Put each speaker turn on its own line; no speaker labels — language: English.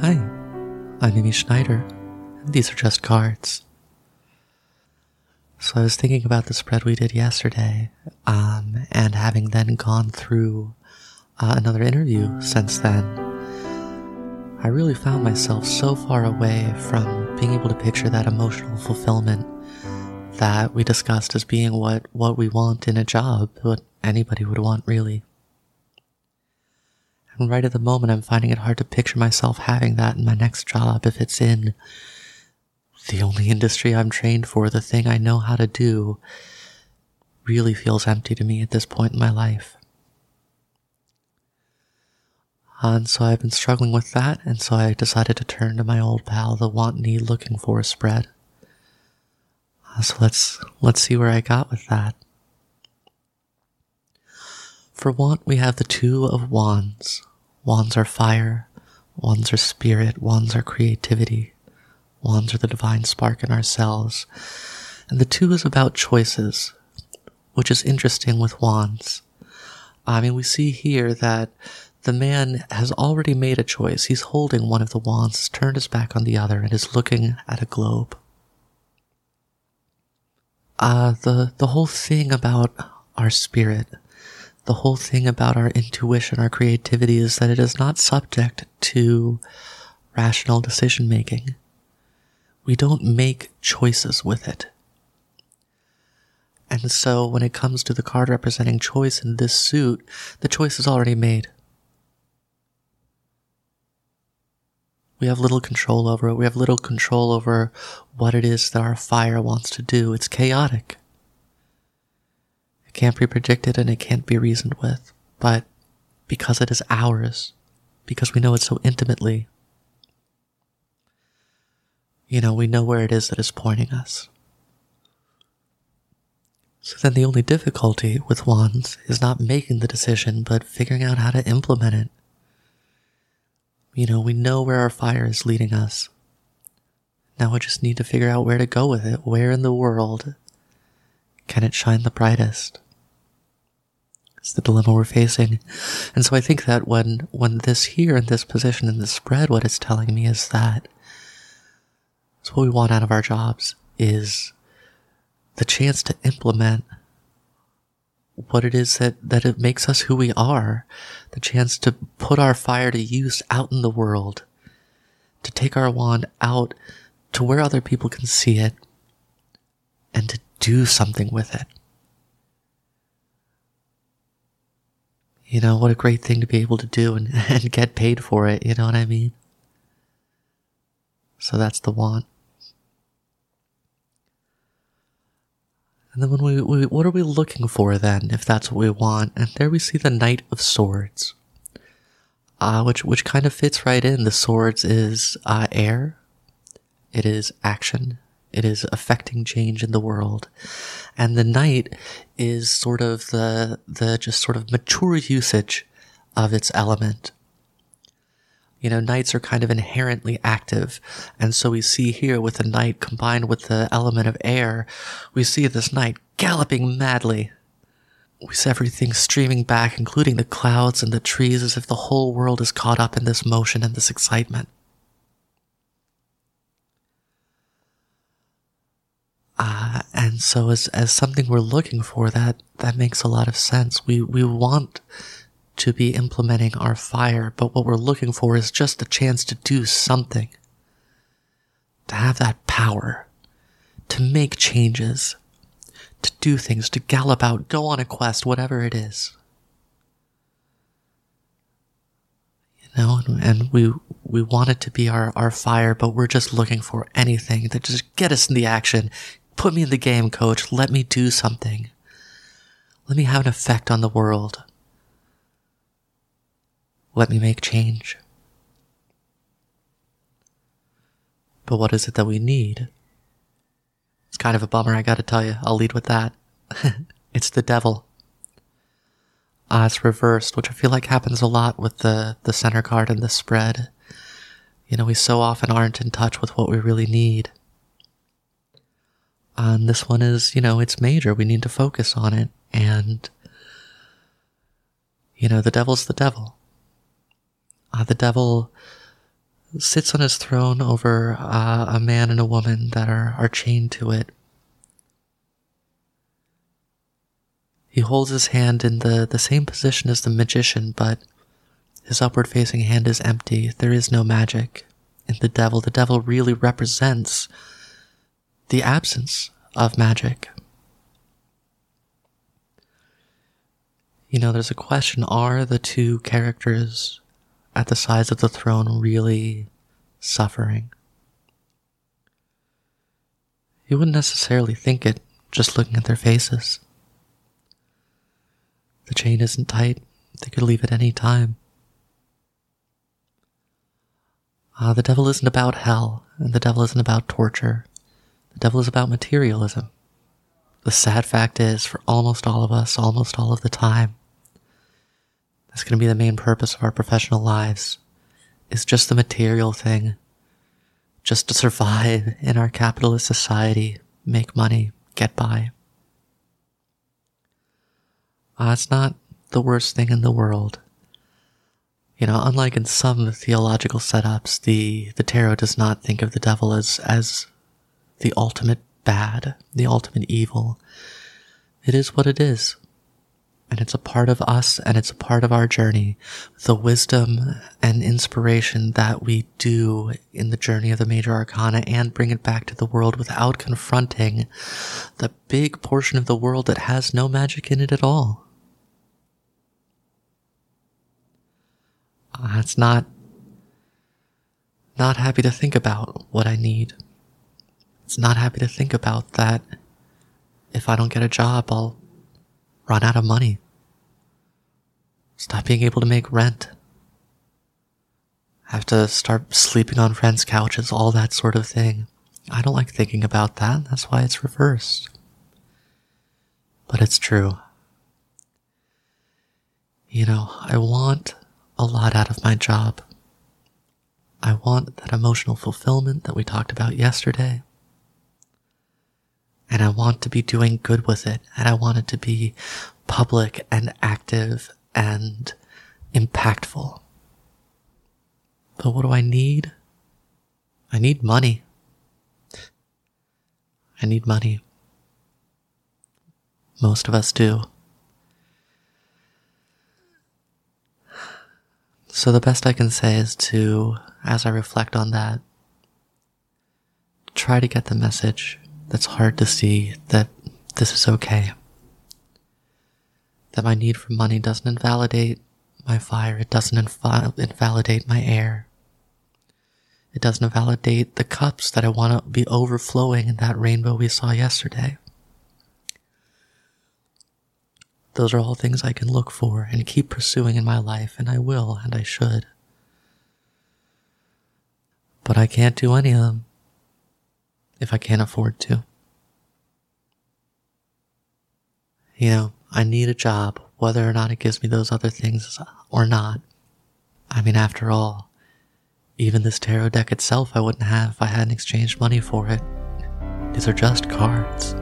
Hi, I'm Amy Schneider, and these are just cards. So I was thinking about the spread we did yesterday, um, and having then gone through uh, another interview since then, I really found myself so far away from being able to picture that emotional fulfillment that we discussed as being what, what we want in a job, what anybody would want really. And right at the moment, I'm finding it hard to picture myself having that in my next job if it's in the only industry I'm trained for, the thing I know how to do, really feels empty to me at this point in my life. And so I've been struggling with that, and so I decided to turn to my old pal, the want need looking for spread. Uh, so let's let's see where I got with that. For want, we have the two of wands. Wands are fire, wands are spirit, wands are creativity, wands are the divine spark in ourselves. And the two is about choices, which is interesting with wands. I mean, we see here that the man has already made a choice. He's holding one of the wands, has turned his back on the other, and is looking at a globe. Uh, the, the whole thing about our spirit, the whole thing about our intuition, our creativity is that it is not subject to rational decision making. We don't make choices with it. And so when it comes to the card representing choice in this suit, the choice is already made. We have little control over it. We have little control over what it is that our fire wants to do. It's chaotic. Can't be predicted and it can't be reasoned with. But because it is ours, because we know it so intimately, you know, we know where it is that is pointing us. So then the only difficulty with wands is not making the decision, but figuring out how to implement it. You know, we know where our fire is leading us. Now we just need to figure out where to go with it. Where in the world can it shine the brightest? It's the dilemma we're facing. And so I think that when, when this here in this position in this spread, what it's telling me is that it's what we want out of our jobs is the chance to implement what it is that, that it makes us who we are, the chance to put our fire to use out in the world, to take our wand out to where other people can see it, and to do something with it. You know, what a great thing to be able to do and, and get paid for it, you know what I mean? So that's the want. And then when we, we, what are we looking for then, if that's what we want? And there we see the Knight of Swords. Uh, which, which kind of fits right in. The swords is, uh, air. It is action. It is affecting change in the world. And the knight is sort of the, the just sort of mature usage of its element. You know, knights are kind of inherently active. And so we see here with the knight combined with the element of air, we see this knight galloping madly. We see everything streaming back, including the clouds and the trees, as if the whole world is caught up in this motion and this excitement. Uh, and so as, as something we're looking for, that, that makes a lot of sense. We, we want to be implementing our fire, but what we're looking for is just a chance to do something. To have that power. To make changes. To do things, to gallop out, go on a quest, whatever it is. You know, and, and we, we want it to be our, our fire, but we're just looking for anything to just get us in the action. Put me in the game, coach. Let me do something. Let me have an effect on the world. Let me make change. But what is it that we need? It's kind of a bummer, I gotta tell you. I'll lead with that. it's the devil. Uh, it's reversed, which I feel like happens a lot with the, the center card and the spread. You know, we so often aren't in touch with what we really need. And this one is, you know, it's major. We need to focus on it. And, you know, the devil's the devil. Uh, the devil, sits on his throne over uh, a man and a woman that are, are chained to it. He holds his hand in the, the same position as the magician, but his upward facing hand is empty. There is no magic in the devil. The devil really represents the absence of magic. You know, there's a question are the two characters at the sides of the throne really suffering? You wouldn't necessarily think it just looking at their faces. The chain isn't tight, they could leave at any time. Uh, the devil isn't about hell, and the devil isn't about torture. The devil is about materialism. The sad fact is, for almost all of us, almost all of the time, that's going to be the main purpose of our professional lives, is just the material thing. Just to survive in our capitalist society, make money, get by. Uh, it's not the worst thing in the world. You know, unlike in some theological setups, the, the tarot does not think of the devil as, as the ultimate bad, the ultimate evil. It is what it is and it's a part of us and it's a part of our journey. The wisdom and inspiration that we do in the journey of the major arcana and bring it back to the world without confronting the big portion of the world that has no magic in it at all. Uh, it's not, not happy to think about what I need. It's not happy to think about that if I don't get a job, I'll run out of money. Stop being able to make rent. Have to start sleeping on friends' couches, all that sort of thing. I don't like thinking about that. That's why it's reversed. But it's true. You know, I want a lot out of my job. I want that emotional fulfillment that we talked about yesterday and I want to be doing good with it, and I want it to be public and active and impactful. But what do I need? I need money. I need money. Most of us do. So the best I can say is to, as I reflect on that, try to get the message that's hard to see that this is okay. That my need for money doesn't invalidate my fire, it doesn't inv- invalidate my air. It doesn't invalidate the cups that I want to be overflowing in that rainbow we saw yesterday. Those are all things I can look for and keep pursuing in my life, and I will, and I should. But I can't do any of them if I can't afford to. You know, I need a job, whether or not it gives me those other things or not. I mean, after all, even this tarot deck itself I wouldn't have if I hadn't exchanged money for it. These are just cards.